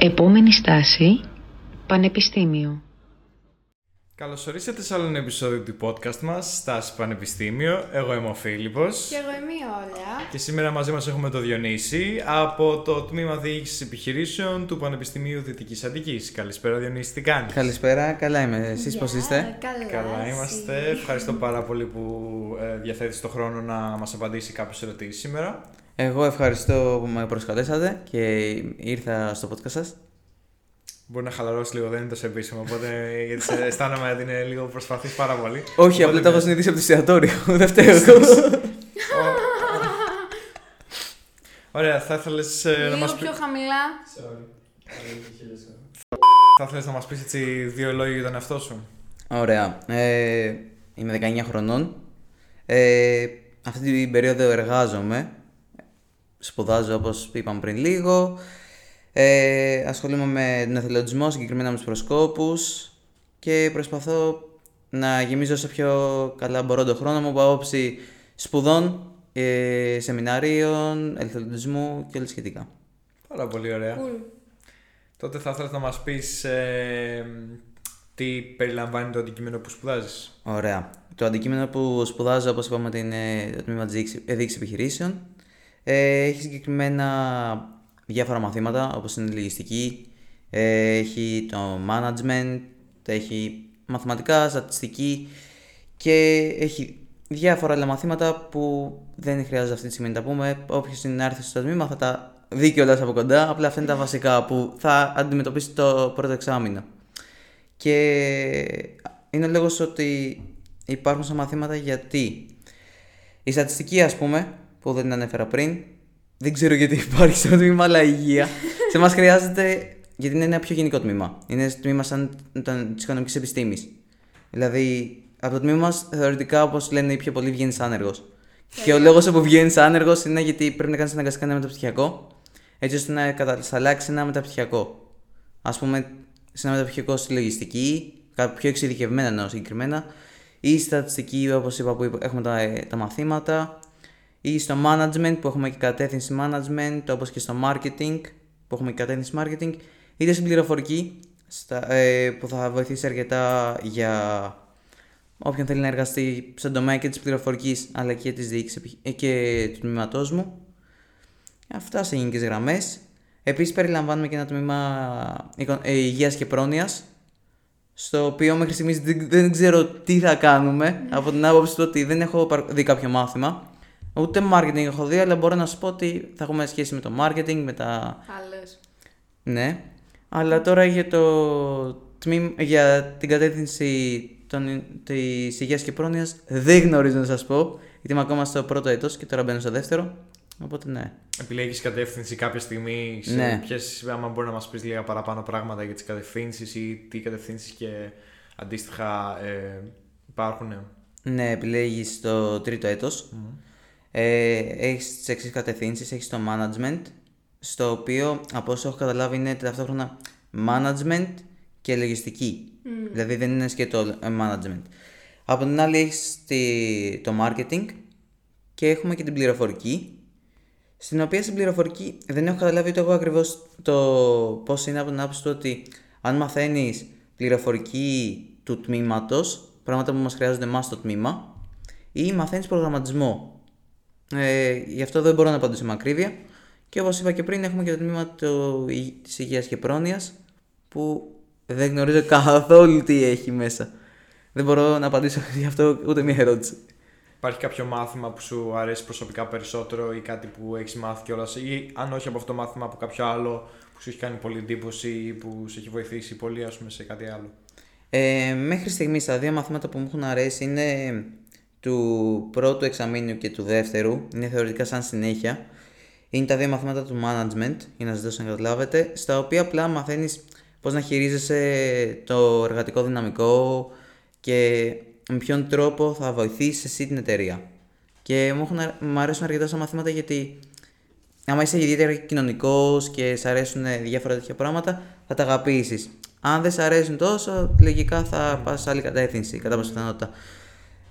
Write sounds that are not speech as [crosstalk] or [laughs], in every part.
Επόμενη στάση, Πανεπιστήμιο. Καλώ ορίσατε σε άλλο ένα επεισόδιο του podcast μας, Στάση Πανεπιστήμιο. Εγώ είμαι ο Φίλιππος. Και εγώ είμαι η Όλια. Και σήμερα μαζί μας έχουμε το Διονύση από το Τμήμα Διοίκησης Επιχειρήσεων του Πανεπιστημίου Δυτικής Αττικής. Καλησπέρα, Διονύση, τι κάνεις; Καλησπέρα, καλά είμαι. Εσείς πώς είστε; Καλά, Καλά είμαστε. εσύ. Ευχαριστώ πάρα πολύ που ε, διαθέτεις το χρόνο να μας απαντήσει κάποιε ερωτήσεις σήμερα. Εγώ ευχαριστώ που με προσκαλέσατε και ήρθα στο podcast σας. Μπορεί να χαλαρώσεις λίγο, δεν είναι τόσο επίσημο. Οπότε γιατί σε αισθάνομαι ότι είναι λίγο προσπαθείς πάρα πολύ. Όχι, Οπότε, απλά το έχω ναι. συνηθίσει από το εστιατόριο. [laughs] Δεν φταίω εγώ. Ωραία, θα ήθελες να Λίγο μας πει. πιο χαμηλά. Θα ήθελες να μας πεις έτσι δύο λόγια για τον εαυτό σου. Ωραία. Ε, είμαι 19 χρονών. Ε, αυτή την περίοδο εργάζομαι. Σπουδάζω όπως είπαμε πριν λίγο. Ε, ασχολούμαι με τον εθελοντισμό, συγκεκριμένα με τους προσκόπους και προσπαθώ να γεμίζω όσο πιο καλά μπορώ τον χρόνο μου από άποψη σπουδών, ε, σεμιναρίων, εθελοντισμού και όλα σχετικά. Πάρα πολύ ωραία. Cool. Τότε θα ήθελα να μας πεις ε, τι περιλαμβάνει το αντικείμενο που σπουδάζεις; Ωραία. Το αντικείμενο που σπουδάζω, όπως είπαμε, ότι είναι το τμήμα της διοίκηση- ε, διοίκησης επιχειρήσεων. Ε, έχει συγκεκριμένα διάφορα μαθήματα, όπως είναι η λογιστική, ε, έχει το management, έχει μαθηματικά, στατιστική και έχει διάφορα άλλα μαθήματα που δεν χρειάζεται αυτή τη στιγμή να τα πούμε. Όποιος είναι να έρθει στο τμήμα θα τα δει κιόλας από κοντά, απλά αυτά είναι τα βασικά που θα αντιμετωπίσει το πρώτο εξάμεινο. Και είναι ο λόγος ότι υπάρχουν στα μαθήματα γιατί η στατιστική ας πούμε που δεν την ανέφερα πριν. Δεν ξέρω γιατί υπάρχει στο τμήμα αλλά η υγεία. [laughs] Σε μας χρειάζεται γιατί είναι ένα πιο γενικό τμήμα. Είναι τμήμα σαν των- της οικονομικής επιστήμης. Δηλαδή από το τμήμα μας θεωρητικά όπως λένε οι πιο πολλοί βγαίνεις άνεργος. Και ο λόγος που βγαίνεις άνεργος είναι γιατί πρέπει να κάνεις αναγκαστικά ένα μεταπτυχιακό έτσι ώστε να κατασταλάξει ένα μεταπτυχιακό. Ας πούμε σε ένα μεταπτυχιακό στη λογιστική, κάτι πιο εξειδικευμένα εννοώ συγκεκριμένα, ή στατιστική όπως είπα που έχουμε τα, ε, τα μαθήματα, ή στο management που έχουμε και κατεύθυνση management, όπως και στο marketing που έχουμε και κατεύθυνση marketing, είτε στην πληροφορική στα, ε, που θα βοηθήσει αρκετά για όποιον θέλει να εργαστεί στον τομέα και της πληροφορικής αλλά και της διοίκησης επιχ- ε, και του τμήματός μου. Αυτά σε γενικές γραμμές. Επίσης περιλαμβάνουμε και ένα τμήμα οικο- ε, υγείας και πρόνοιας στο οποίο μέχρι στιγμής δεν, δεν ξέρω τι θα κάνουμε από την άποψη του ότι δεν έχω παρ- δει κάποιο μάθημα. Ούτε marketing έχω δει, αλλά μπορώ να σου πω ότι θα έχουμε σχέση με το marketing, με τα... Άλλες. Ναι. Αλλά τώρα για το τμήμα, για την κατεύθυνση των, της υγείας και πρόνοιας δεν γνωρίζω να σας πω, γιατί είμαι ακόμα στο πρώτο έτος και τώρα μπαίνω στο δεύτερο. Οπότε ναι. Επιλέγεις κατεύθυνση κάποια στιγμή σε Ναι. ποιες, άμα μπορεί να μας πεις λίγα παραπάνω πράγματα για τις κατευθύνσεις ή τι κατευθύνσεις και αντίστοιχα ε, υπάρχουν. Ναι, επιλέγεις το τρίτο έτος. Ε, έχεις τις εξής κατευθύνσεις. Έχεις το management, στο οποίο από όσο έχω καταλάβει είναι ταυτόχρονα management και λογιστική. Δηλαδή δεν είναι σκέτο ε, management. Από την άλλη έχεις τη- το marketing και έχουμε και την πληροφορική. Στην οποία στην πληροφορική δεν έχω καταλάβει ούτε εγώ ακριβώς το πώς είναι από την άποψη του ότι αν μαθαίνεις πληροφορική του τμήματος, πράγματα που μας χρειάζονται εμάς στο τμήμα, ή μαθαίνεις προγραμματισμό. Ε, γι' αυτό δεν μπορώ να απαντήσω με ακρίβεια. Και όπως είπα και πριν, έχουμε και το τμήμα της υγείας και πρόνοιας, που δεν γνωρίζω καθόλου τι έχει μέσα. Δεν μπορώ να απαντήσω [laughs] γι' αυτό ούτε μία ερώτηση. Υπάρχει κάποιο μάθημα που σου αρέσει προσωπικά περισσότερο ή κάτι που έχεις μάθει κιόλας; Ή αν όχι από αυτό το μάθημα από κάποιο άλλο που σου έχει κάνει πολύ εντύπωση ή που σε έχει βοηθήσει πολύ ας πούμε σε κάτι άλλο; Ε, μέχρι στιγμής τα δύο μαθήματα που μου έχουν αρέσει είναι του πρώτου εξαμήνου και του δεύτερου. Είναι θεωρητικά σαν συνέχεια. Είναι τα δύο μαθήματα του management, για να σας δώσω να καταλάβετε, στα οποία απλά μαθαίνεις πώς να χειρίζεσαι το εργατικό δυναμικό και με ποιον τρόπο θα βοηθήσεις εσύ την εταιρεία. Και μου, έχουν, αρ- μου αρέσουν αρκετά στα μαθήματα γιατί άμα είσαι ιδιαίτερα κοινωνικός και σ' αρέσουν διάφορα τέτοια πράγματα, θα τα αγαπήσεις. Αν δεν σ' αρέσουν τόσο, λογικά θα πας σε άλλη κατεύθυνση, κατά πάσα πιθανότητα.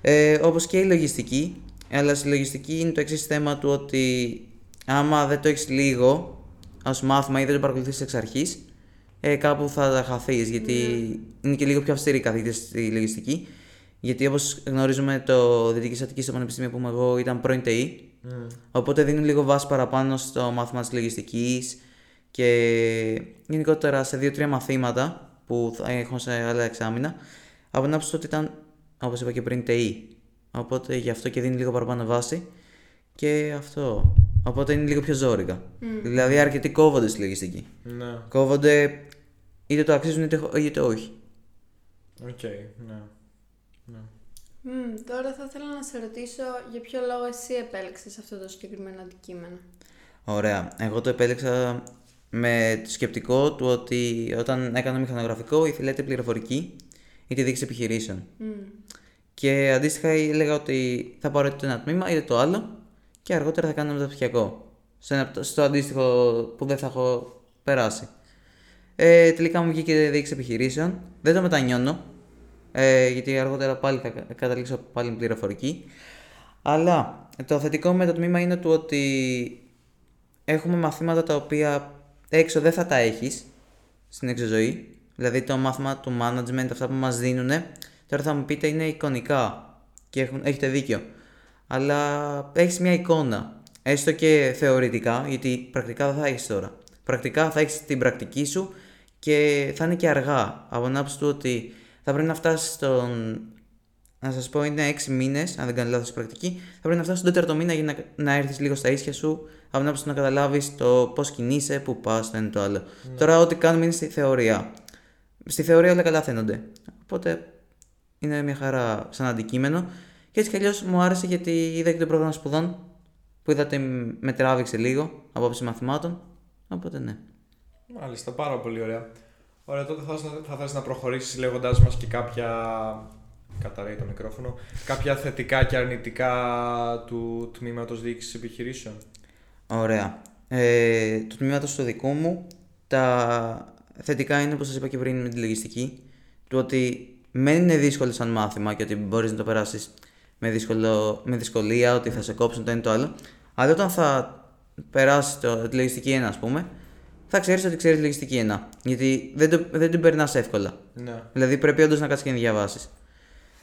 Ε, Όπως και η λογιστική. Αλλά στη λογιστική είναι το εξής θέμα του ότι άμα δεν το έχεις λίγο ω μάθημα ή δεν το παρακολουθείς εξ αρχής, ε, κάπου θα χαθείς. Γιατί είναι και λίγο πιο αυστηροί οι καθηγητέ στη λογιστική. Γιατί όπως γνωρίζουμε, το Δυτική Στατική στο Πανεπιστήμιο που είμαι εγώ ήταν πρώην ΤΕΗ. Οπότε δίνουν λίγο βάση παραπάνω στο μάθημα της λογιστικής και γενικότερα σε δύο-τρία μαθήματα που θα έχω σε άλλα εξάμεινα. Από την άποψη ότι ήταν, όπως είπα και πριν, ΤΕΙ. Οπότε γι' αυτό και δίνει λίγο παραπάνω βάση. Και αυτό. Οπότε είναι λίγο πιο ζώρικα. Δηλαδή αρκετοί κόβονται στη λογιστική. Ναι. Κόβονται είτε το αξίζουν είτε, είτε όχι. Οκ, ναι. ναι. Μμμ, τώρα θα ήθελα να σε ρωτήσω για ποιο λόγο εσύ επέλεξες αυτό το συγκεκριμένο αντικείμενο. Ωραία. Εγώ το επέλεξα με το σκεπτικό του ότι όταν έκανα μηχανογραφικό ήθελα είτε πληροφορική είτε διοίκηση επιχειρήσεων. Μμμ. Και αντίστοιχα έλεγα ότι θα πάρω είτε το ένα τμήμα είτε το άλλο και αργότερα θα κάνω μεταπτυχιακό. Σε ένα- στο αντίστοιχο που δεν θα έχω περάσει. Ε, τελικά μου βγήκε διοίκηση επιχειρήσεων. Δεν το μετανιώνω. Ε, γιατί αργότερα πάλι θα κα- καταλήξω πάλι με πληροφορική. Αλλά το θετικό με το τμήμα είναι του ότι έχουμε μαθήματα τα οποία έξω δεν θα τα έχεις στην έξω ζωή. Δηλαδή το μάθημα του management, αυτά που μας δίνουν, τώρα θα μου πείτε είναι εικονικά και έχουν, έχετε δίκιο. Αλλά έχεις μια εικόνα, έστω και θεωρητικά, γιατί πρακτικά δεν θα έχεις τώρα. Πρακτικά θα έχεις την πρακτική σου και θα είναι και αργά. Από την άποψη του ότι θα πρέπει να φτάσεις στον. Να σας πω, είναι 6 μήνες, αν δεν κάνω λάθος πρακτική. Θα πρέπει να φτάσεις στον τέταρτο μήνα για να, να έρθεις λίγο στα ίσια σου. Από την άποψη του να καταλάβεις το πώς κινείσαι, πού πας, το ένα το άλλο. Τώρα, ό,τι κάνουμε είναι στη θεωρία. Στη θεωρία όλα καλά φαίνονται. Οπότε είναι μια χαρά σαν αντικείμενο. Και έτσι κι αλλιώς μου άρεσε γιατί είδα και το πρόγραμμα σπουδών που είδατε με τράβηξε λίγο από άποψη μαθημάτων. Οπότε ναι. Μάλιστα, πάρα πολύ ωραία. Ωραία, τότε θα, θα θες να προχωρήσεις λέγοντάς μας και κάποια... Καταραίει το μικρόφωνο. Κάποια θετικά και αρνητικά του τμήματος διοίκησης επιχειρήσεων. Ωραία. Ε, το τμήματος του δικού μου, τα θετικά είναι όπως σας είπα και πριν με τη λογιστική, του ότι μεν είναι δύσκολο σαν μάθημα και ότι μπορείς να το περάσεις με, δύσκολο, με δυσκολία, ότι θα σε κόψουν το ένα το άλλο, αλλά όταν θα περάσεις το, τη λογιστική 1 ας πούμε, θα ξέρεις ότι ξέρεις λογιστική 1, γιατί δεν, το, δεν την περνάς εύκολα. Ναι. Δηλαδή πρέπει όντως να κάτσεις και να διαβάσεις.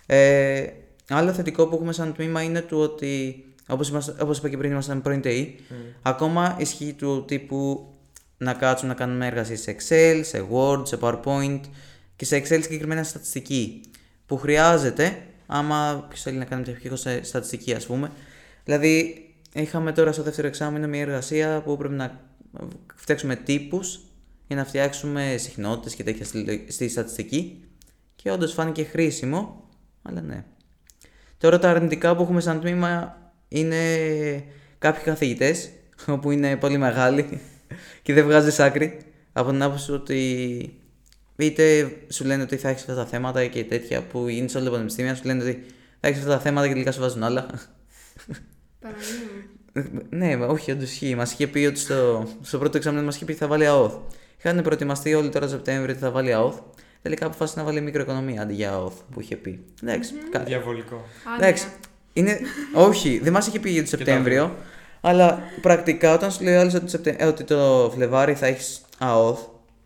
Ε, άλλο θετικό που έχουμε σαν τμήμα είναι του ότι, όπως, είμαστε, όπως είπα και πριν, ήμασταν πρώην ΤΕΗ, ακόμα ισχύει του τύπου να κάτσουμε να κάνουμε εργασίες σε Excel, σε Word, σε PowerPoint και σε Excel συγκεκριμένα στατιστική που χρειάζεται άμα ποιος θέλει να κάνει μεταπτυχιακό σε στατιστική ας πούμε. Δηλαδή είχαμε τώρα στο δεύτερο εξάμεινο μια εργασία που πρέπει να φτιάξουμε τύπους για να φτιάξουμε συχνότητες και τέτοια στη, στη στατιστική και όντως φάνηκε χρήσιμο, αλλά ναι. Τώρα τα αρνητικά που έχουμε σαν τμήμα είναι κάποιοι καθηγητές, όπου είναι πολύ μεγάλοι [laughs] και δεν βγάζεις άκρη από την άποψη ότι είτε σου λένε ότι θα έχεις αυτά τα θέματα και τέτοια που είναι σε όλα τα πανεπιστήμια, σου λένε ότι θα έχεις αυτά τα θέματα και τελικά σου βάζουν άλλα. Παναγία. ναι, μα όχι, όντως ισχύει. Μας είχε πει ότι στο, στο πρώτο εξάμεινο μας είχε πει ότι θα βάλει ΑΟΘ. Είχαν προετοιμαστεί όλοι τώρα Σεπτέμβριο ότι θα βάλει ΑΟΘ. Τελικά αποφάσισε να βάλει μικροοικονομία αντί για ΑΟΘ που είχε πει. Εντάξει. κα- Διαβολικό. Εντάξει. Είναι... Όχι, δεν μας είχε πει για το Σεπτέμβριο. αλλά πρακτικά όταν σου λέει ο άλλος ότι, το Σεπτε- ε, ότι το Φλεβάρι θα έχεις ΑΟΘ,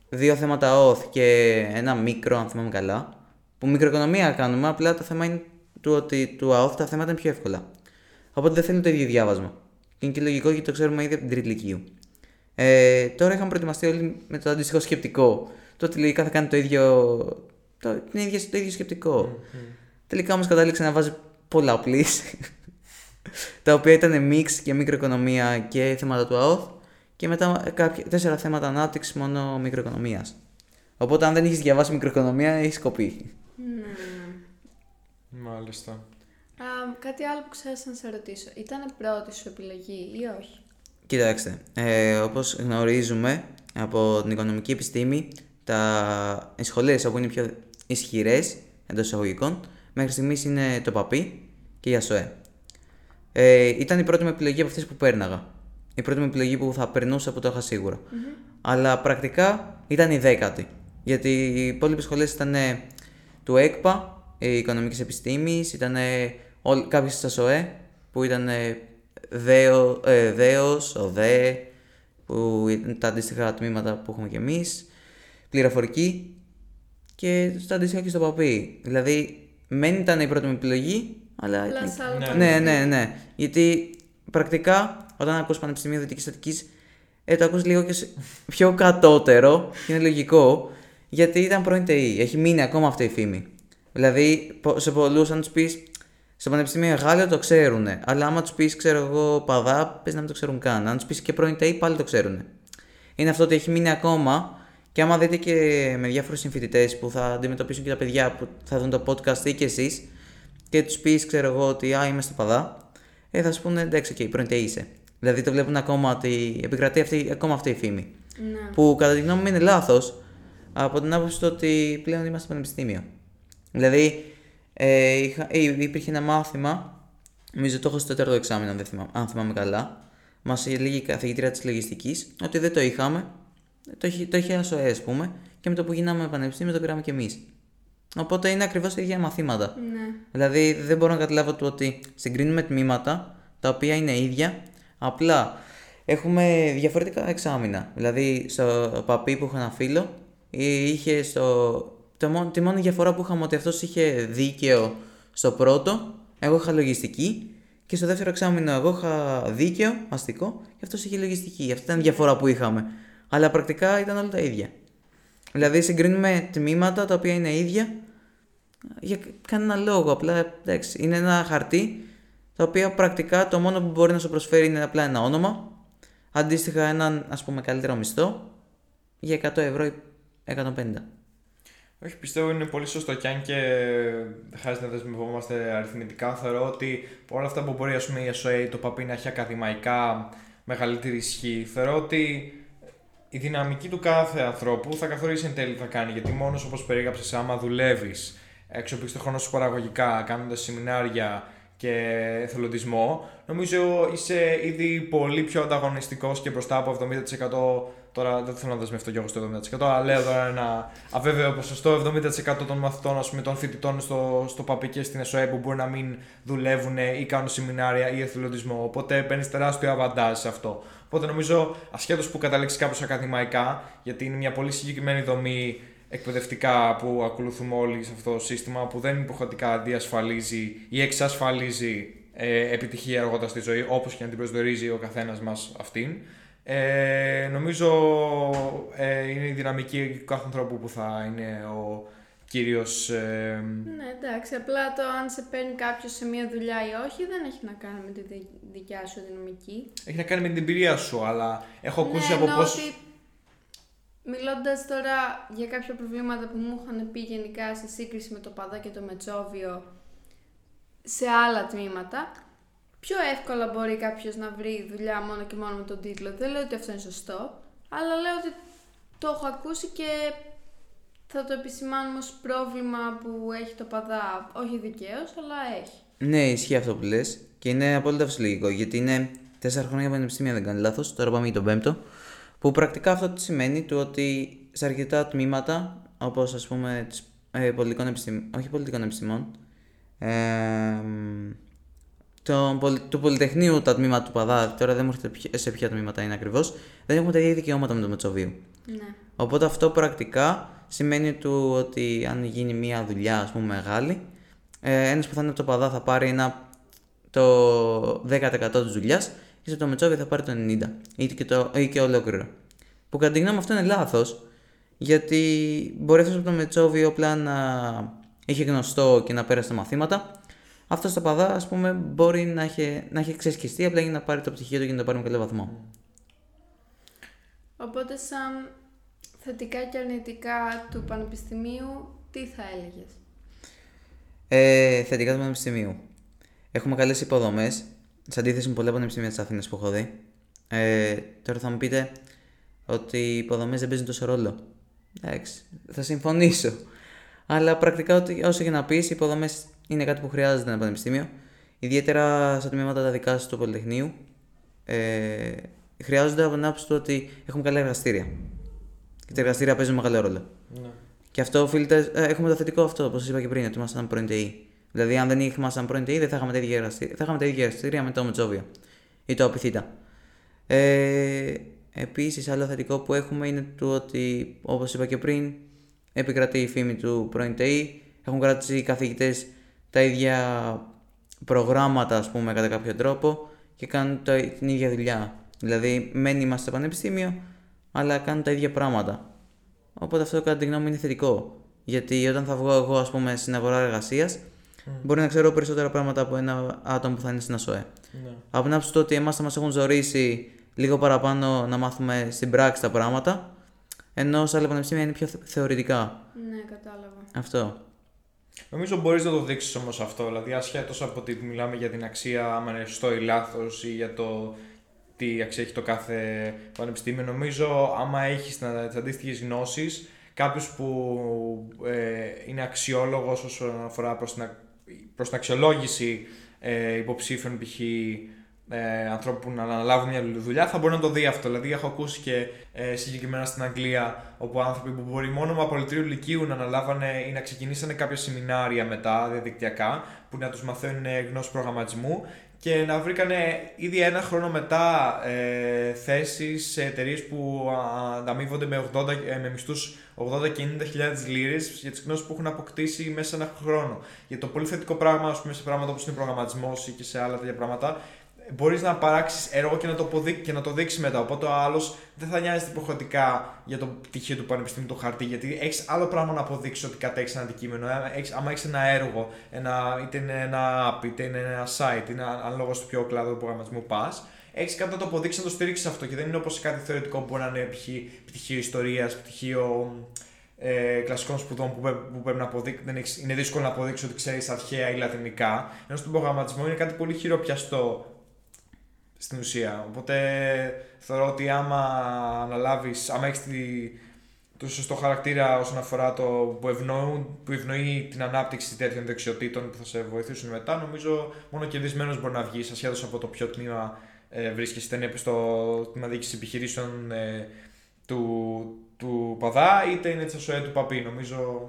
δύο θέματα ΑΟΘ και ένα μικρό, αν θυμάμαι καλά. Που μικροοικονομία κάνουμε, απλά το θέμα είναι του ότι του ΑΟΘ τα θέματα είναι πιο εύκολα. Οπότε δεν θέλει το ίδιο διάβασμα. Και είναι και λογικό γιατί το ξέρουμε ήδη από την τρίτη ηλικίου. Ε, τώρα είχαμε προετοιμαστεί όλοι με το αντίστοιχο σκεπτικό. Το ότι λογικά θα κάνει το ίδιο. Το, την ίδια, το ίδιο σκεπτικό. Τελικά όμως κατάληξε να βάζει πολλαπλή. [laughs] τα οποία ήταν mix και μικροοικονομία και θέματα του ΑΟΘ. Και μετά κάποια, τέσσερα θέματα ανάπτυξης μόνο μικροοικονομίας. Οπότε αν δεν έχεις διαβάσει μικροοικονομία, έχεις κοπεί. Μάλιστα. Α, κάτι άλλο που ξέχασα να σε ρωτήσω. Ήταν πρώτη σου επιλογή ή όχι; Κοιτάξτε, ε, όπως γνωρίζουμε από την οικονομική επιστήμη, τα... οι σχολές όπου είναι πιο ισχυρές εντός εισαγωγικών, μέχρι στιγμής είναι το ΠΑΠΗ και η ΑΣΟΕ. Ε, ήταν η πρώτη μου επιλογή από αυτές που πέρναγα. Η πρώτη μου επιλογή που θα περνούσα που το είχα σίγουρα. Αλλά πρακτικά ήταν η δέκατη. Γιατί οι υπόλοιπες σχολές ήταν ε, του ΕΚΠΑ, η Οικονομικής Επιστήμης, ήταν κάποιες τη ΑΣΟΕ, που ήταν ε, ΔΕΟ, ε, ΔΕΟΣ, ΟΔΕ, που ήταν τα αντίστοιχα τμήματα που έχουμε κι εμείς. πληροφορική και στο αντίστοιχο και στο παπί. Δηλαδή, μεν ήταν η πρώτη μου επιλογή, αλλά. Απλά σε άλλο Ναι. Ναι, πανεπιστήμιο. ναι, ναι. Γιατί πρακτικά όταν ακούς Πανεπιστημίο Δυτικής Στατική, ε, το ακούς λίγο και σε- πιο κατώτερο. και είναι λογικό. Γιατί ήταν πρώην ΤΕΗ. Έχει μείνει ακόμα αυτή η φήμη. Δηλαδή, πο- σε πολλούς, αν τους πεις στο Πανεπιστήμιο Γάλλιο το ξέρουν. Αλλά άμα τους πεις, ξέρω εγώ, παδά, πες να μην το ξέρουν καν. Αν τους πεις και πρώην ΤΕΗ, πάλι το ξέρουν. Είναι αυτό ότι έχει μείνει ακόμα. Και άμα δείτε και με διάφορους συμφοιτητές που θα αντιμετωπίσουν και τα παιδιά που θα δουν το podcast ή και εσείς, και τους πεις, ξέρω εγώ, ότι α, είμαι στο παδά, ε, θα σου πούνε εντάξει, okay, πρώην ΤΕΗ είσαι. Δηλαδή το βλέπουν ακόμα ότι επικρατεί αυτή, ακόμα αυτή η φήμη. Ναι. Που κατά τη γνώμη μου είναι λάθος από την άποψη του ότι πλέον είμαστε στο πανεπιστήμιο. Δηλαδή, ε, είχα, ε, υπήρχε ένα μάθημα, νομίζω το έχω στο τέταρτο εξάμεινο, αν, δεν θυμάμαι, αν θυμάμαι καλά. Μας έλεγε η καθηγήτρια της λογιστικής ότι δεν το είχαμε. Το είχε, το είχε ΑΣΟΕ, ας πούμε, και με το που γίναμε πανεπιστήμιο το πήραμε κι εμείς. Οπότε είναι ακριβώς τα ίδια μαθήματα. Ναι. Δηλαδή δεν μπορώ να καταλάβω το ότι συγκρίνουμε τμήματα τα οποία είναι ίδια, απλά έχουμε διαφορετικά εξάμεινα. Δηλαδή στο παπί που είχα ένα φίλο, ή είχε στο... Το μόνο, τη μόνη διαφορά που είχαμε ότι αυτός είχε δίκαιο στο πρώτο, εγώ είχα λογιστική και στο δεύτερο εξάμεινο εγώ είχα δίκαιο, αστικό και αυτός είχε λογιστική. Αυτή ήταν η διαφορά που είχαμε. Αλλά πρακτικά ήταν όλα τα ίδια. Δηλαδή συγκρίνουμε τμήματα τα οποία είναι ίδια για κανένα λόγο. Απλά εντάξει, είναι ένα χαρτί το οποίο πρακτικά το μόνο που μπορεί να σου προσφέρει είναι απλά ένα όνομα. Αντίστοιχα έναν ας πούμε καλύτερο μισθό για 100 ευρώ ή 150. Όχι, πιστεύω είναι πολύ σωστό και αν και δεν χρειάζεται να δεσμευόμαστε αριθμητικά, θεωρώ ότι όλα αυτά που μπορεί ας πούμε, η SOA, το ΠΑΠΗ να έχει ακαδημαϊκά μεγαλύτερη ισχύ, θεωρώ ότι η δυναμική του κάθε ανθρώπου θα καθορίσει εν τέλει τι θα κάνει. Γιατί μόνος όπως περιέγραψες, άμα δουλεύεις, αξιοποιείς το χρόνο σου παραγωγικά, κάνοντας σεμινάρια και εθελοντισμό, νομίζω είσαι ήδη πολύ πιο ανταγωνιστικός και μπροστά από 70%. Τώρα δεν θέλω να δεσμευτώ κι εγώ στο 70%, αλλά λέω τώρα ένα αβέβαιο ποσοστό 70% των μαθητών, ας πούμε, των φοιτητών στο, στο ΠΑΠΗ και στην ΕΣΟΕ που μπορεί να μην δουλεύουν ή κάνουν σεμινάρια ή εθελοντισμό. Οπότε παίρνεις τεράστιο αβαντάζ σε αυτό. Οπότε νομίζω, ασχέτως που καταλήξεις κάποιο ακαδημαϊκά, γιατί είναι μια πολύ συγκεκριμένη δομή εκπαιδευτικά που ακολουθούμε όλοι σε αυτό το σύστημα, που δεν υποχρεωτικά διασφαλίζει ή εξασφαλίζει ε, επιτυχία αργότερα στη ζωή, όπως και να την προσδιορίζει ο καθένας μας αυτήν. Ε, νομίζω ε, είναι η δυναμική του κάθε ανθρώπου που θα είναι ο κύριος... Ε, Ναι, εντάξει. Απλά το αν σε παίρνει κάποιος σε μια δουλειά ή όχι δεν έχει να κάνει με τη δι- δικιά σου δυναμική. έχει να κάνει με την εμπειρία σου, αλλά έχω ακούσει ναι, από εννοώ πώς... ότι μιλώντας τώρα για κάποια προβλήματα που μου είχαν πει γενικά σε σύγκριση με το Παδά και το Μετσόβιο σε άλλα τμήματα, πιο εύκολα μπορεί κάποιος να βρει δουλειά μόνο και μόνο με τον τίτλο. Δεν λέω ότι αυτό είναι σωστό, αλλά λέω ότι το έχω ακούσει και θα το επισημάνουμε ως πρόβλημα που έχει το Παδά, όχι δικαίως, αλλά έχει. Ναι, ισχύει αυτό που λες και είναι απόλυτα φυσιολογικό γιατί είναι 4 χρόνια πανεπιστήμια, δεν κάνει λάθος. Τώρα πάμε για τον πέμπτο. Που πρακτικά αυτό τι σημαίνει του ότι σε αρκετά τμήματα, όπως ας πούμε της, ε, πολιτικών επιστημών, όχι πολιτικών επιστημών, ε, το, πολυ- του Πολυτεχνείου τα τμήματα του Παδά, τώρα δεν μου έρχεται ποια- σε ποια τμήματα είναι ακριβώς, δεν έχουμε τα ίδια δικαιώματα με το Μετσοβίου. Ναι. Οπότε αυτό πρακτικά σημαίνει του ότι αν γίνει μια δουλειά ας πούμε μεγάλη, ε, ένας που θα είναι από το παδά θα πάρει ένα, το 10% της δουλειάς και στο Μετσόβιο θα πάρει το 90% ή και, το, ή και ολόκληρο. Που κατά τη γνώμη μου αυτό είναι λάθος γιατί μπορεί αυτός από το Μετσόβιο απλά να είχε γνωστό και να πέρασε τα μαθήματα. Αυτός στο παδά, ας πούμε, μπορεί να έχει, να έχει ξεσκιστεί απλά για να πάρει το πτυχίο του και να πάρει με καλό βαθμό. Οπότε σαν θετικά και αρνητικά του Πανεπιστημίου, τι θα έλεγες; Ε, θετικά του Πανεπιστημίου. Έχουμε καλές υποδομές, σε αντίθεση με πολλά πανεπιστήμια της Αθήνας που έχω δει. Ε, τώρα θα μου πείτε ότι οι υποδομές δεν παίζουν τόσο ρόλο. Εντάξει, θα συμφωνήσω. Αλλά πρακτικά, ότι, όσο και να πεις, οι υποδομές είναι κάτι που χρειάζεται ένα πανεπιστήμιο. Ιδιαίτερα στα τμήματα τα δικά σου του Πολυτεχνείου. Ε, χρειάζονται από την άποψη του ότι έχουμε καλά εργαστήρια. Και τα εργαστήρια παίζουν μεγάλο ρόλο. Ναι. Και αυτό οφείλεται. ε, έχουμε το θετικό αυτό, όπως σας είπα και πριν, ότι ήμασταν πρώην ΤΕΗ. Δηλαδή, αν δεν ήμασταν πρώην ΤΕΗ, δεν θα είχαμε τα ίδια εργαστήρια. Θα είχαμε τα ίδια εργαστήρια με το Μετσόβιο ή το Απιθύτα. Ε, Επίσης, άλλο θετικό που έχουμε είναι το ότι, όπως είπα και πριν, επικρατεί η φήμη του πρώην ΤΕΗ. Έχουν κρατήσει οι καθηγητές τα ίδια προγράμματα, ας πούμε, κατά κάποιο τρόπο και κάνουν το, την ίδια δουλειά. Δηλαδή, μένει είμαστε στο πανεπιστήμιο, αλλά κάνουν τα ίδια πράγματα. Οπότε αυτό κατά τη γνώμη μου είναι θετικό. Γιατί όταν θα βγω εγώ, ας πούμε, στην αγορά εργασίας, μπορεί να ξέρω περισσότερα πράγματα από ένα άτομο που θα είναι στην ΑΣΟΕ. Ναι. Από την άποψη του ότι εμάς θα μας έχουν ζωρίσει λίγο παραπάνω να μάθουμε στην πράξη τα πράγματα, ενώ σε άλλα πανεπιστήμια είναι πιο θε- θεωρητικά. Ναι, κατάλαβα. Αυτό. Νομίζω μπορείς να το δείξεις όμως αυτό. Δηλαδή, ασχέτως από ότι μιλάμε για την αξία, άμα είναι σωστό ή λάθος, ή για το τι αξία έχει το κάθε πανεπιστήμιο, νομίζω άμα έχεις τις αντίστοιχες γνώσεις, κάποιος που ε, είναι αξιόλογος όσον αφορά προς την, α- προς την αξιολόγηση ε, υποψήφιων π.χ. Ε, ανθρώπων που να αναλάβουν μια δουλειά θα μπορεί να το δει αυτό. Δηλαδή, έχω ακούσει και ε, συγκεκριμένα στην Αγγλία όπου άνθρωποι που μπορεί μόνο με απολυτήριο λυκείου να αναλάβανε ή να ξεκινήσανε κάποια σεμινάρια μετά διαδικτυακά που να τους μαθαίνουν γνώση προγραμματισμού και να βρήκανε ήδη ένα χρόνο μετά ε, θέσεις σε εταιρείες που α, ανταμείβονται με, 80, ε, με μισθούς 80 και 90 χιλιάδες λίρες για τις γνώσεις που έχουν αποκτήσει μέσα σε ένα χρόνο. Για το πολύ θετικό πράγμα, ας πούμε, σε πράγματα όπως είναι προγραμματισμός ή και σε άλλα τέτοια πράγματα, μπορείς να παράξεις έργο και να το, αποδεί- και να το δείξεις μετά. Οπότε ο άλλος δεν θα νοιάζεται υποχρεωτικά για το πτυχίο του πανεπιστήμιου το χαρτί, γιατί έχεις άλλο πράγμα να αποδείξεις ότι κατέχεις ένα αντικείμενο. Άμα έχεις, άμα έχεις ένα έργο, ένα, είτε είναι ένα app, είτε είναι ένα site, είναι ανάλογα στο ποιο κλάδο του προγραμματισμού πας, έχεις κάτι να το αποδείξεις να το στηρίξεις αυτό. Και δεν είναι όπως κάτι θεωρητικό που μπορεί να είναι π.χ. πτυχίο ιστορίας, πτυχίο ε, κλασικών σπουδών που, πρέ- που πρέπει να αποδείξεις, δεν έχεις, είναι δύσκολο να αποδείξεις ότι ξέρεις αρχαία ή λατινικά. Ενώ στον προγραμματισμό είναι κάτι πολύ χειροπιαστό στην ουσία. Οπότε θεωρώ ότι άμα αναλάβεις, άμα έχεις το σωστό χαρακτήρα όσον αφορά το που, ευνοούν, που ευνοεί την ανάπτυξη τέτοιων δεξιοτήτων που θα σε βοηθήσουν μετά, νομίζω μόνο κερδισμένος μπορεί να βγεις ασχέτως από το ποιο τμήμα ε, βρίσκεσαι. Είτε είναι στο τμήμα διοίκησης επιχειρήσεων ε, του, του Παδά, είτε είναι της ΑΣΟΕ του Παπί. Νομίζω.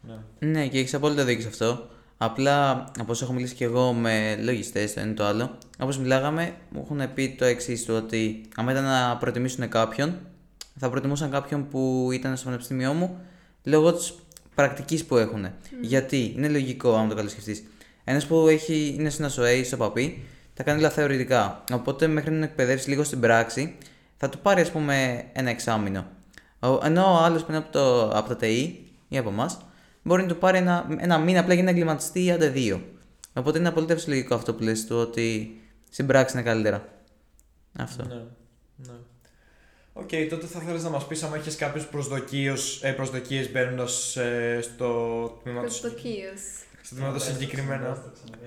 Ναι. Ναι, και έχεις απόλυτα δίκιο σε αυτό. Απλά, όπως έχω μιλήσει και εγώ με λογιστές, το ένα ή το άλλο, όπως μιλάγαμε, μου έχουν πει το εξής του ότι άμα ήταν να προτιμήσουν κάποιον, θα προτιμούσαν κάποιον που ήταν στο πανεπιστήμιό μου λόγω της πρακτικής που έχουν. Γιατί είναι λογικό, αν το καλοσκεφτεί. Ένας που έχει, είναι στην ΑΣΟΕΕ ή στο ΠΑΠΕΙ, θα κάνει όλα θεωρητικά. Οπότε, μέχρι να τον εκπαιδεύσει λίγο στην πράξη, θα του πάρει, ας πούμε, ένα εξάμηνο. Ο- Ενώ ο άλλος που είναι από το, από το ΤΕΙ ή από εμάς, μπορεί να του πάρει ένα, ένα μήνα απλά για να εγκλιματιστεί ή άντε δύο. Οπότε είναι απολύτως λογικό αυτό που λες του ότι στην πράξη είναι καλύτερα. Αυτό. Ναι. ναι. Οκ, τότε θα θέλεις να μας πεις αν έχεις κάποιες προσδοκίες, ε, προσδοκίες μπαίνοντας ε, στο τμήμα του, Προσδοκίω. στο τμήμα του συγκεκριμένα.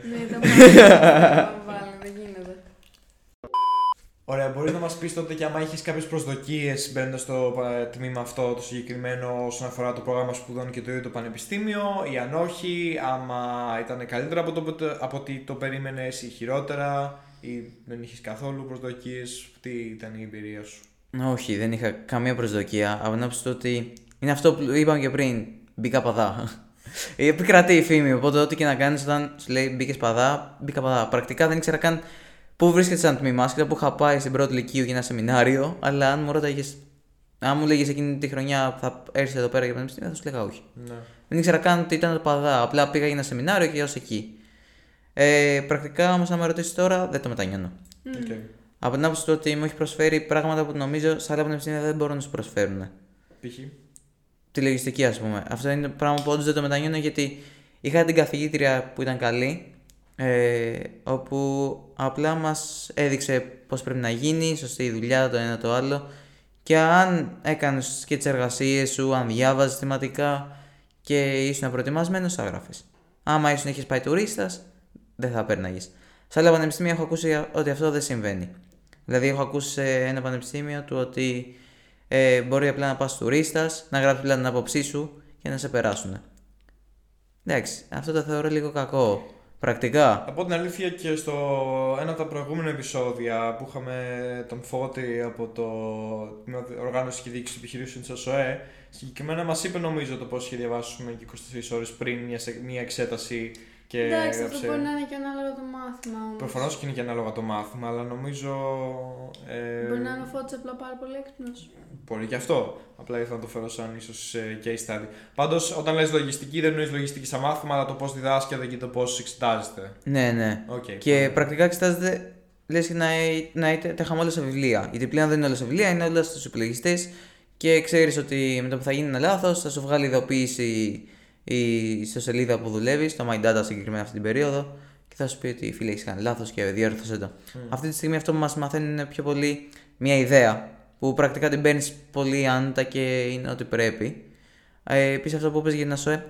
Ναι, ήταν πάρα βάλει, δεν γίνεται. Ωραία, μπορείς να μας πεις τότε και άμα έχεις κάποιες προσδοκίες μπαίνοντας στο ε, τμήμα αυτό το συγκεκριμένο όσον αφορά το πρόγραμμα σπουδών και το ίδιο το πανεπιστήμιο ή αν όχι, άμα ήταν καλύτερα από, το, από ότι το περίμενες ή χειρότερα ή δεν είχες καθόλου προσδοκίες, τι ήταν η εμπειρία σου; Όχι, δεν είχα καμία προσδοκία. Από την άποψη του ότι είναι αυτό που είπαμε και πριν. Μπήκα ΠΑΔΑ. Επικρατεί η φήμη. Οπότε, ό,τι και να κάνεις, όταν σου λέει μπήκες ΠΑΔΑ, μπήκα ΠΑΔΑ. Πρακτικά δεν ήξερα καν πού βρίσκεται σαν τμήμα. Άσχετα που είχα πάει στην πρώτη λυκείου για ένα σεμινάριο. Αλλά αν μου ρώταγες, αν μου λέγες εκείνη τη χρονιά που θα έρθεις εδώ πέρα για πανεπιστήμιο, θα σου λέγα όχι. Ναι. Δεν ήξερα καν ότι ήταν το ΠΑΔΑ. Απλά πήγα για ένα σεμινάριο και ως εκεί. Ε, πρακτικά όμως, αν με ρωτήσεις τώρα, δεν το μετανιώνω. Οκ. Από την άποψη του ότι μου έχει προσφέρει πράγματα που νομίζω σε άλλα πανεπιστήμια δεν μπορούν να σου προσφέρουν. Π.χ. Τη λογιστική, ας πούμε. Αυτό είναι το πράγμα που όντως δεν το μετανιώνω γιατί είχα την καθηγήτρια που ήταν καλή. Ε, όπου απλά μας έδειξε πώς πρέπει να γίνει, σωστή η δουλειά, το ένα το άλλο. Και αν έκανες και τις εργασίες σου, αν διάβαζες θεματικά και ήσουν προετοιμασμένος, θα γράφεις. Άμα ήσουν είχε πάει τουρίστας, δεν θα πέρναγες. Σε άλλα πανεπιστήμια έχω ακούσει ότι αυτό δεν συμβαίνει. Δηλαδή, έχω ακούσει σε ένα πανεπιστήμιο του ότι ε, μπορεί απλά να πας τουρίστας, να γράψεις απλά την άποψή σου και να σε περάσουν. Εντάξει, αυτό το θεωρώ λίγο κακό. Πρακτικά. Από την αλήθεια και στο ένα από τα προηγούμενα επεισόδια που είχαμε τον Φώτη από το Τμήμα Οργάνωσης και Διοίκησης Επιχειρήσεων της ΑΣΟΕ, συγκεκριμένα μας είπε νομίζω το πώς είχε διαβάσουμε και 24 ώρες πριν μια, σε- μια εξέταση Και Εντάξει, αυτό έγραψε... μπορεί να είναι και ανάλογα το μάθημα όμως. Προφανώς και είναι και ανάλογα το μάθημα, αλλά νομίζω. Ε, Μπορεί να είναι ο Φώτης απλά πάρα πολύ έξυπνος. Μπορεί και αυτό. Απλά ήθελα να το φέρω σαν ίσως case study. Πάντως, όταν λες λογιστική, δεν εννοείς λογιστική σαν μάθημα, αλλά το πώς διδάσκεται και το πώς εξετάζεται. Ναι, ναι. Οκ, Και πολύ. πρακτικά εξετάζεται, λες και να, να είτε, τα είχαμε όλα σε βιβλία. Γιατί πλέον δεν είναι όλα σε βιβλία, είναι όλα στους υπολογιστές και ξέρεις ότι με το που θα γίνει ένα λάθος θα σου βγάλει ειδοποίηση η ιστοσελίδα που δουλεύει, στο My Data συγκεκριμένα αυτή την περίοδο, και θα σου πει ότι φίλε έχεις κάνει λάθος και διόρθωσε το. Αυτή τη στιγμή αυτό που μας μαθαίνει είναι πιο πολύ μια ιδέα που πρακτικά την παίρνεις πολύ άνετα και είναι ό,τι πρέπει. Ε, Επίσης αυτό που είπες για να σου ε,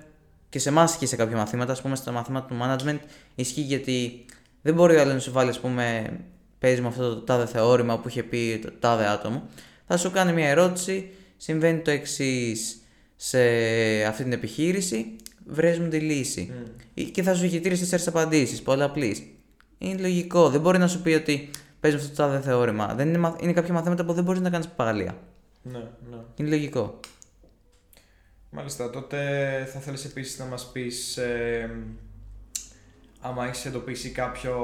και σε εμάς ισχύει σε κάποια μαθήματα, ας πούμε στα μαθήματα του management, ισχύει γιατί δεν μπορεί ο άλλος να σου βάλει, ας πούμε, παίζει με αυτό το τάδε θεώρημα που είχε πει το τάδε άτομο. Θα σου κάνει μια ερώτηση, συμβαίνει το εξής σε αυτή την επιχείρηση, βρες μου τη λύση. Ή- Και θα σου έχει τρει τέσσερις απαντήσεις, πολλαπλή. Είναι λογικό. Δεν μπορεί να σου πει ότι παίζεις αυτό το τάδε θεώρημα. Δεν είναι, μαθ- είναι κάποια μαθήματα που δεν μπορείς να κάνεις παγαλία. Ναι, ναι. Είναι λογικό. Μάλιστα, τότε θα θέλεις επίσης να μας πεις ε, άμα έχεις εντοπίσει κάποιο,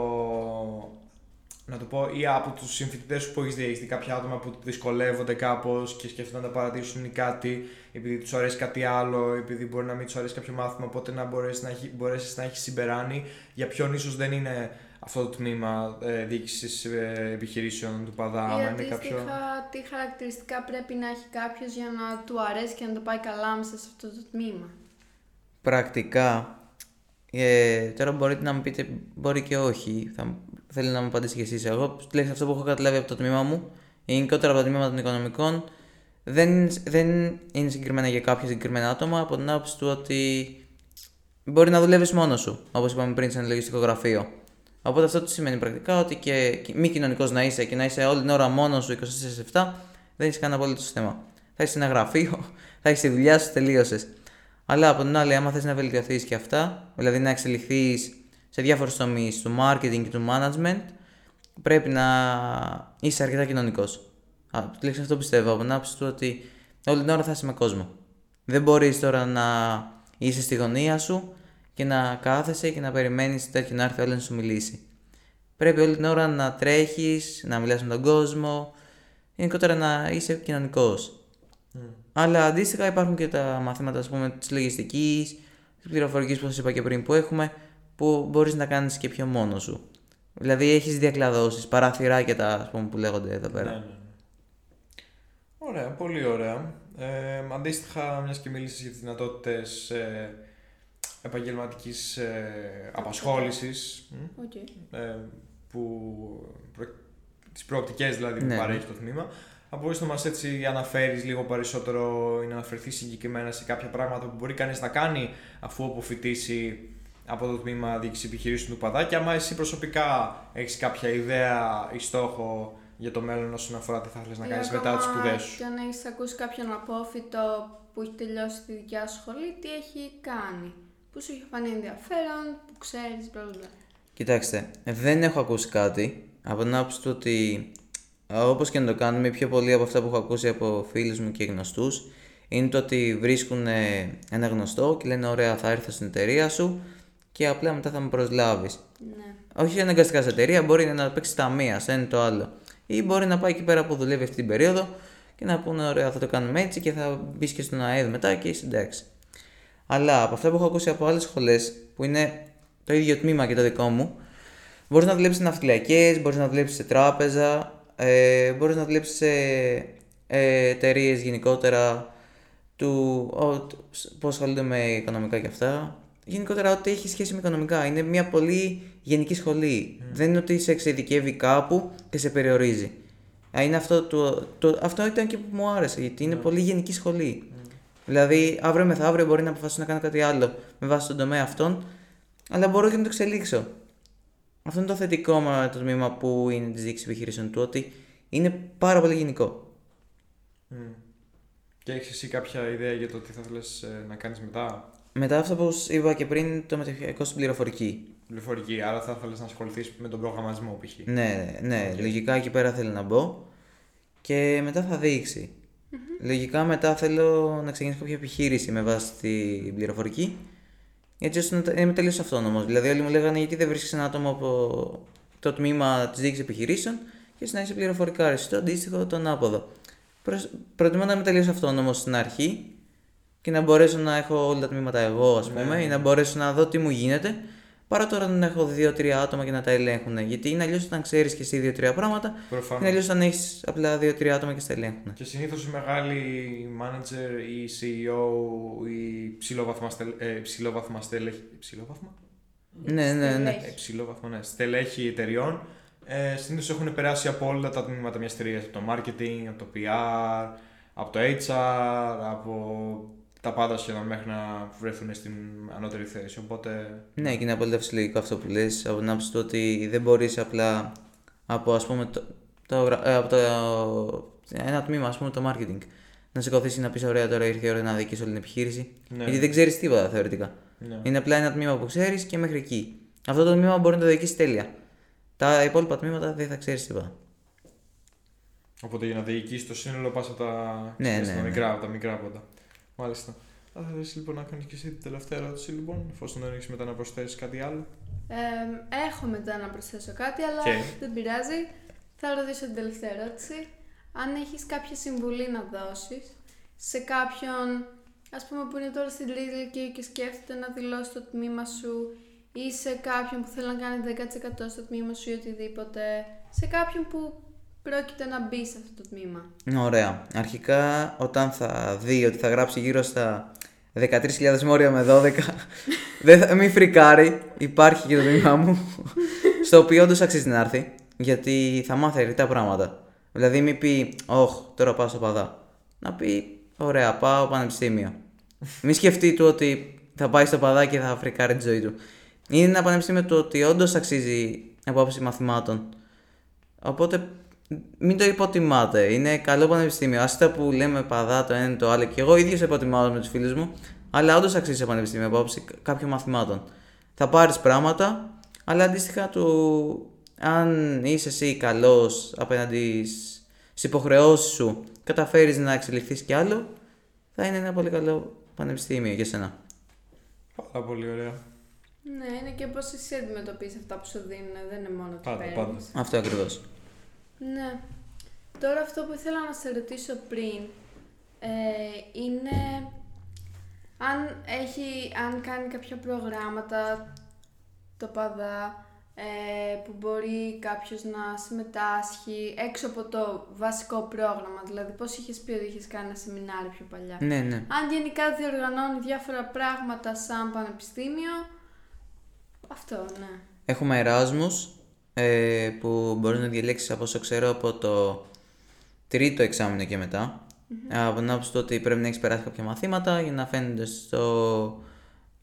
να το πω, ή από τους συμφοιτητές σου που έχεις δει, έχεις δει κάποια άτομα που δυσκολεύονται κάπως και σκέφτονται να παρατήσουν ή κάτι, επειδή τους αρέσει κάτι άλλο, επειδή μπορεί να μην τους αρέσει κάποιο μάθημα, οπότε να μπορέσεις να, έχει, μπορέσεις να έχεις συμπεράνει για ποιον ίσως δεν είναι αυτό το τμήμα ε, διοίκησης ε, επιχειρήσεων του ΠΑΔΑ, άμα Ή είναι αντίστοιχα, κάποιο... τι χαρακτηριστικά πρέπει να έχει κάποιος για να του αρέσει και να το πάει καλά μέσα σε αυτό το τμήμα; Πρακτικά, ε, τώρα μπορείτε να μου πείτε, μπορεί και όχι. Θα, θέλω να μου απαντήσετε κι εσείς. Εγώ, τουλάχιστον αυτό που έχω καταλάβει από το τμήμα μου, γενικότερα από το τμήμα των οικονομικών, δεν, δεν είναι συγκεκριμένα για κάποια συγκεκριμένα άτομα από την άποψη του ότι μπορεί να δουλεύεις μόνος σου, όπως είπαμε πριν, σε ένα λογιστικό γραφείο. Οπότε αυτό τι σημαίνει πρακτικά ότι και και μη κοινωνικός να είσαι και να είσαι όλη την ώρα μόνος σου 24-7, δεν έχει κανένα απολύτω θέμα. Θα είσαι σε ένα γραφείο, [laughs] θα έχεις τη δουλειά σου, τελείωσες. Αλλά από την άλλη, άμα θες να βελτιωθείς και αυτά, δηλαδή να εξελιχθείς σε διάφορους τομείς του marketing και του management, πρέπει να είσαι αρκετά κοινωνικός. Τουλάχιστον αυτό πιστεύω από την άποψη του ότι όλη την ώρα θα είσαι με κόσμο. Δεν μπορείς τώρα να είσαι στη γωνία σου και να κάθεσαι και να περιμένεις τέτοιο να έρθει ο άλλος να σου μιλήσει. Πρέπει όλη την ώρα να τρέχεις, να μιλάς με τον κόσμο, γενικότερα να είσαι κοινωνικός. Αλλά αντίστοιχα υπάρχουν και τα μαθήματα ας πούμε, της λογιστικής, της πληροφορικής που σας είπα και πριν που έχουμε, που μπορείς να κάνεις και πιο μόνος σου. Δηλαδή έχεις διακλαδώσεις, παραθυράκια τα ας πούμε, που λέγονται εδώ πέρα. Ναι, ναι, ναι. Ωραία, πολύ ωραία. Ε, αντίστοιχα, μιας και μίλησες για τις δυνατότητες ε, επαγγελματικής ε, απασχόλησης, Οκ. ε, που προ, τις προοπτικές δηλαδή Ναι. που παρέχει το τμήμα. Θα μπορείς να μας έτσι αναφέρεις λίγο περισσότερο ή να αναφερθείς συγκεκριμένα σε κάποια πράγματα που μπορεί κανείς να κάνει αφού αποφοιτήσει από το τμήμα διοίκησης επιχειρήσεων του ΠΑΔΑ και άμα εσύ προσωπικά έχεις κάποια ιδέα ή στόχο για το μέλλον όσον αφορά τι θα ήθελες να Ή κάνεις μετά ακόμα τις σπουδές σου. Και αν έχεις ακούσει κάποιον απόφοιτο που έχει τελειώσει τη δικιά σου σχολή, τι έχει κάνει; Που σου έχει φανεί ενδιαφέρον, που ξέρεις, μπλα μπλα, μπλα. Κοιτάξτε, δεν έχω ακούσει κάτι από την άποψη του ότι όπως και να το κάνουμε, πιο πολύ από αυτά που έχω ακούσει από φίλους μου και γνωστούς είναι το ότι βρίσκουν ε, ένα γνωστό και λένε: Ωραία, θα έρθω στην εταιρεία σου και απλά μετά θα με προσλάβεις. Ναι. Όχι αναγκαστικά σε εταιρεία, μπορεί να παίξει ταμεία, σε ένα ή το άλλο. Ή μπορεί να πάει εκεί πέρα που δουλεύει αυτή την περίοδο και να πούνε: Ωραία, θα το κάνουμε έτσι και θα μπεις και στον ΑΕΔ μετά και είσαι εντάξει. Αλλά από αυτά που έχω ακούσει από άλλες σχολές που είναι το ίδιο τμήμα και το δικό μου, μπορείς να δουλέψεις σε ναυτιλιακές, μπορείς να δουλέψεις σε τράπεζα, ε, μπορείς να δουλέψεις σε ε, εταιρείες γενικότερα του, ο, που ασχολούνται με οικονομικά και αυτά. Γενικότερα, ό,τι έχει σχέση με οικονομικά. Είναι μια πολύ γενική σχολή. Δεν είναι ότι σε εξειδικεύει κάπου και σε περιορίζει. Α, Είναι αυτό, το, το, αυτό ήταν και που μου άρεσε, γιατί είναι πολύ γενική σχολή. Δηλαδή, αύριο μεθαύριο μπορεί να αποφασίσω να κάνω κάτι άλλο με βάση τον τομέα αυτόν, αλλά μπορώ και να το εξελίξω. Αυτό είναι το θετικό με το τμήμα που είναι της διοίκησης επιχειρήσεων του, ότι είναι πάρα πολύ γενικό. Μμ. Και έχεις εσύ κάποια ιδέα για το τι θα θέλεις ε, να κάνεις μετά; Μετά αυτό που σου είπα και πριν, το μεταπτυχιακό στην πληροφορική. πληροφορική, άρα θα ήθελες να ασχοληθείς με τον προγραμματισμό π.χ. Ναι, ναι, Οκ. λογικά εκεί πέρα θέλω να μπω. Και μετά θα δείξει. Λογικά μετά θέλω να ξεκινήσω κάποια επιχείρηση με βάση την πληροφορική έτσι ώστε να τα- είμαι τελείως αυτόνομος. Δηλαδή, όλοι μου λέγανε γιατί δεν βρίσκεις ένα άτομο από το τμήμα της διοίκησης επιχειρήσεων και εσύ να είσαι πληροφορικάς. Εσύ το αντίστοιχο, το ανάποδο. Προς- Προτιμώ να είμαι τελείως αυτόνομος στην αρχή και να μπορέσω να έχω όλα τα τμήματα εγώ, ας πούμε, Ναι. ή να μπορέσω να δω τι μου γίνεται. Παρά τώρα να έχω δύο-τρία άτομα και να τα ελέγχουν. Γιατί είναι αλλιώς όταν ξέρεις και εσύ δύο-τρία πράγματα, Προφανώς. είναι αλλιώς όταν έχεις απλά δύο-τρία άτομα και στα ελέγχουν. Και συνήθως οι μεγάλοι manager ή CEO ή ψηλόβαθμα, στελ, ε, ψηλόβαθμα στελέχη. Ψηλόβαθμα; Ναι, ναι, ναι. Ε, ψηλόβαθμα, ναι. Στελέχη εταιριών. Ε, Συνήθως έχουν περάσει από όλα τα τμήματα μιας εταιρείας. Από το marketing, από το PR, από το HR, από τα πάντα σχεδόν μέχρι να βρεθούν στην ανώτερη θέση. Οπότε. Ναι, και είναι απόλυτα φυσιολογικό αυτό που λες, από την άποψη του ότι δεν μπορείς απλά από, ας πούμε, το, το, γρα- ε, από το, ένα τμήμα, ας πούμε, το marketing, να σηκωθείς και να πεις ωραία τώρα ήρθε η ώρα να δίκεις όλη την επιχείρηση, Ναι. γιατί δεν ξέρεις τίποτα θεωρητικά. Ναι. Είναι απλά ένα τμήμα που ξέρεις και μέχρι εκεί. Αυτό το τμήμα μπορεί να το διοικήσεις τέλεια. Τα υπόλοιπα τμήματα δεν θα ξέρεις τίποτα. Οπότε για να διοικήσεις το σύνολο πας από τα, Ναι, ξέρεις, ναι, τα ναι. μικρά, από τα μικρά πόντα. Μάλιστα. Θα θέλεις λοιπόν να κάνεις και εσύ την τελευταία ερώτηση, λοιπόν, εφόσον δεν έχεις μετά να προσθέσεις κάτι άλλο. Ε, έχω μετά να προσθέσω κάτι, αλλά Οκ. δεν πειράζει. Θα ρωτήσω την τελευταία ερώτηση. Αν έχεις κάποια συμβουλή να δώσεις σε κάποιον, ας πούμε που είναι τώρα στην τρίτη λυκείου και σκέφτεται να δηλώσει το τμήμα σου ή σε κάποιον που θέλει να κάνει 10% στο τμήμα σου ή οτιδήποτε, σε κάποιον που πρόκειται να μπει σε αυτό το τμήμα. Ωραία. Αρχικά, όταν θα δει ότι θα γράψει γύρω στα 13.000 μόρια με 12, [laughs] δεν θα μη φρικάρει. Υπάρχει και το τμήμα μου. στο οποίο όντως αξίζει να έρθει. Γιατί θα μάθει αρκετά πράγματα. Δηλαδή, μην πει, Ωχ, τώρα πάω στο παδά. Να πει, Ωραία, πάω πανεπιστήμιο. Μην σκεφτεί του ότι θα πάει στο παδά και θα φρικάρει τη ζωή του. Είναι ένα πανεπιστήμιο το ότι όντως αξίζει από άποψη μαθημάτων. Οπότε μην το υποτιμάτε. Είναι καλό πανεπιστήμιο. Άσχετα που λέμε παδά το ένα είναι το άλλο και εγώ ίδιος υποτιμάω με τους φίλους μου. Αλλά όντως αξίζει το πανεπιστήμιο από άποψη κάποιων μαθημάτων. Θα πάρεις πράγματα, αλλά αντίστοιχα του. Αν είσαι εσύ καλός απέναντι στις υποχρεώσεις σου, καταφέρεις να εξελιχθείς κι άλλο, θα είναι ένα πολύ καλό πανεπιστήμιο για σένα. Πάρα πολύ ωραία. Ναι, είναι και πώς εσύ αντιμετωπίζεις αυτά που σου δίνουν, δεν είναι μόνο ότι Πάντα, παίρνεις. πάντα. Αυτό ακριβώς. Ναι. Τώρα αυτό που ήθελα να σε ρωτήσω πριν ε, είναι αν, έχει, αν κάνει κάποια προγράμματα το ΠΑΔΑ ε, που μπορεί κάποιος να συμμετάσχει έξω από το βασικό πρόγραμμα, δηλαδή πώς είχες πει ότι είχες κάνει ένα σεμινάριο πιο παλιά. Ναι, ναι. Αν γενικά διοργανώνει διάφορα πράγματα σαν πανεπιστήμιο, αυτό, ναι. Έχουμε Εράσμους ε, που μπορείς να διαλέξεις από όσο ξέρω από το τρίτο εξάμεινο και μετά. Από την άποψη του ότι πρέπει να έχεις περάσει κάποια μαθήματα για να φαίνεται στο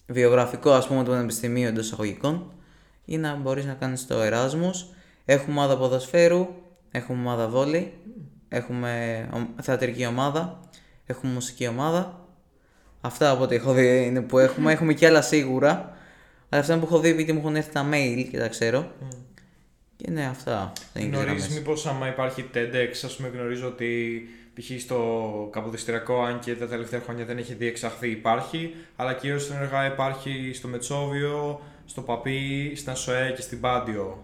βιογραφικό ας πούμε του πανεπιστημίου εντός εισαγωγικών ή να μπορείς να κάνεις το Εράσμους. Έχουμε ομάδα ποδοσφαίρου, έχουμε ομάδα βόλεϊ, έχουμε ο- θεατρική ομάδα, έχουμε μουσική ομάδα. Αυτά από ό,τι έχω δει είναι που έχουμε. [laughs] έχουμε και άλλα σίγουρα. Αλλά αυτά που έχω δει επειδή μου έχουν έρθει τα mail και τα ξέρω. Και ναι, αυτά. δεν είναι Γνωρίζεις γραμμές. μήπως άμα υπάρχει TEDx, ας πούμε, γνωρίζω ότι π.χ. στο καποδιστριακό, αν και τα τελευταία χρόνια δεν έχει διεξαχθεί, υπάρχει, αλλά κυρίως στην έργα υπάρχει στο Μετσόβιο, στο Παπί, στην ΣΟΕ και στην Πάντιο.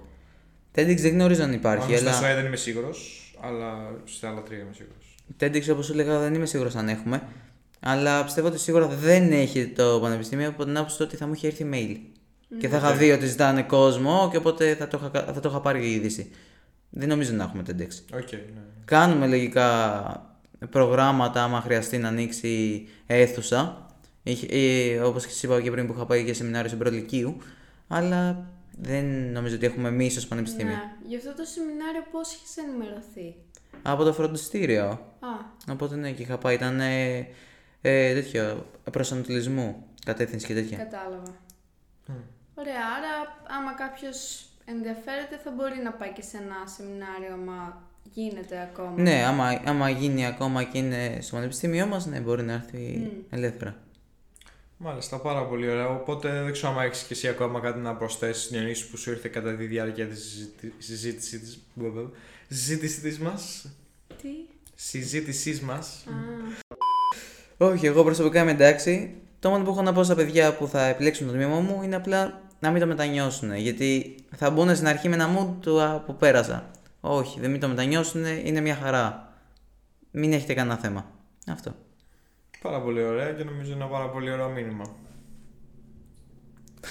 TEDx δεν γνωρίζω αν υπάρχει, Μάλλον Στην αλλά ΣΟΕ δεν είμαι σίγουρος, αλλά στα άλλα τρία είμαι σίγουρος. TEDx όπως σου έλεγα δεν είμαι σίγουρος αν έχουμε. Αλλά πιστεύω ότι σίγουρα δεν έχει το πανεπιστήμιο από την άποψη του ότι θα μου είχε έρθει mail. Και θα είχα δει ότι ζητάνε κόσμο και οπότε θα το είχα, θα το είχα πάρει είδηση. Δεν νομίζω να έχουμε TEDx. OK, ναι. Κάνουμε λογικά προγράμματα άμα χρειαστεί να ανοίξει αίθουσα. Είχε- ε, όπως και σας είπα και πριν που είχα πάει για σεμινάριο στην πρώτη λυκείου. Αλλά δεν νομίζω ότι έχουμε εμείς ως πανεπιστήμιο. Ναι. Γι' αυτό το σεμινάριο πώς έχεις ενημερωθεί; Από το φροντιστήριο. Α, Οπότε ναι, και είχα πάει. Ήταν ε, ε, τέτοιο προσανατολισμού, κατεύθυνση και τέτοια. κατάλαβα. Ωραία, άρα άμα κάποιος ενδιαφέρεται θα μπορεί να πάει και σε ένα σεμινάριο άμα γίνεται ακόμα. Ναι, άμα, άμα γίνει ακόμα και είναι στο πανεπιστήμιό μας, ναι, μπορεί να έρθει ελεύθερα. Μάλιστα, πάρα πολύ ωραία. Οπότε δεν ξέρω αν έχεις και εσύ ακόμα κάτι να προσθέσεις στι νιονίσει που σου ήρθε κατά τη διάρκεια της συζήτησή της. Συζήτησής τη μας. Τι; Συζήτησής μας. Α, Όχι, εγώ προσωπικά είμαι εντάξει. Το μόνο που έχω να πω στα παιδιά που θα επιλέξουν το τμήμα μου είναι απλά να μην το μετανιώσουν. Γιατί θα μπουν στην αρχή με ένα mood του «Α, που πέρασα. Όχι, δεν μην το μετανιώσουν, είναι μια χαρά. Μην έχετε κανένα θέμα. Αυτό. Πάρα πολύ ωραία και νομίζω είναι ένα πάρα πολύ ωραίο μήνυμα.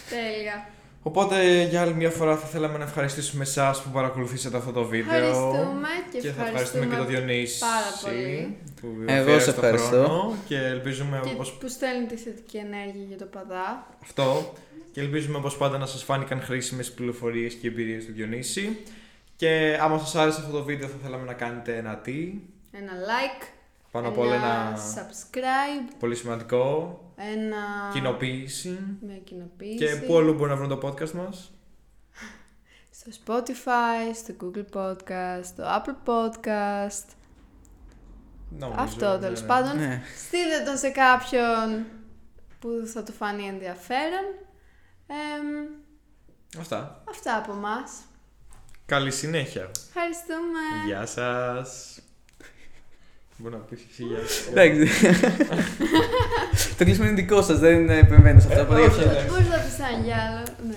Τέλεια. Οπότε για άλλη μια φορά θα θέλαμε να ευχαριστήσουμε εσάς που παρακολουθήσατε αυτό το βίντεο. Ευχαριστούμε και, Και θα ευχαριστούμε και το Διονύση. πάρα πολύ. Που Εγώ αφιέρωσε σε το ευχαριστώ. χρόνο Και ελπίζουμε Και όπως που στέλνει τη θετική ενέργεια για το παδά. αυτό. Και ελπίζουμε όπως πάντα να σας φάνηκαν χρήσιμες πληροφορίες και εμπειρίες του Διονύση. Και άμα σας άρεσε αυτό το βίντεο θα θέλαμε να κάνετε ένα τι. Ένα like, Πάνω απ' όλα ένα subscribe, πολύ σημαντικό. ένα... Κοινοποίηση. Μια κοινοποίηση. Και πού αλλού μπορεί να βρουν το podcast μας; Στο Spotify, στο Google Podcast, στο Apple Podcast. Νομίζω, Αυτό ναι, τέλος ναι. πάντων. Ναι. Στείλτε το σε κάποιον που θα του φανεί ενδιαφέρον. Εμ, Αυτά. αυτά από μας. Καλή συνέχεια. Ευχαριστούμε. Γεια σας. Μπορεί να πεις χιλιάδες. Εντάξει. Το κλείσμα είναι δικό σας, δεν επεμβαίνω σε αυτά ε, που Μπορείς να πεις κάτι άλλο. Ναι.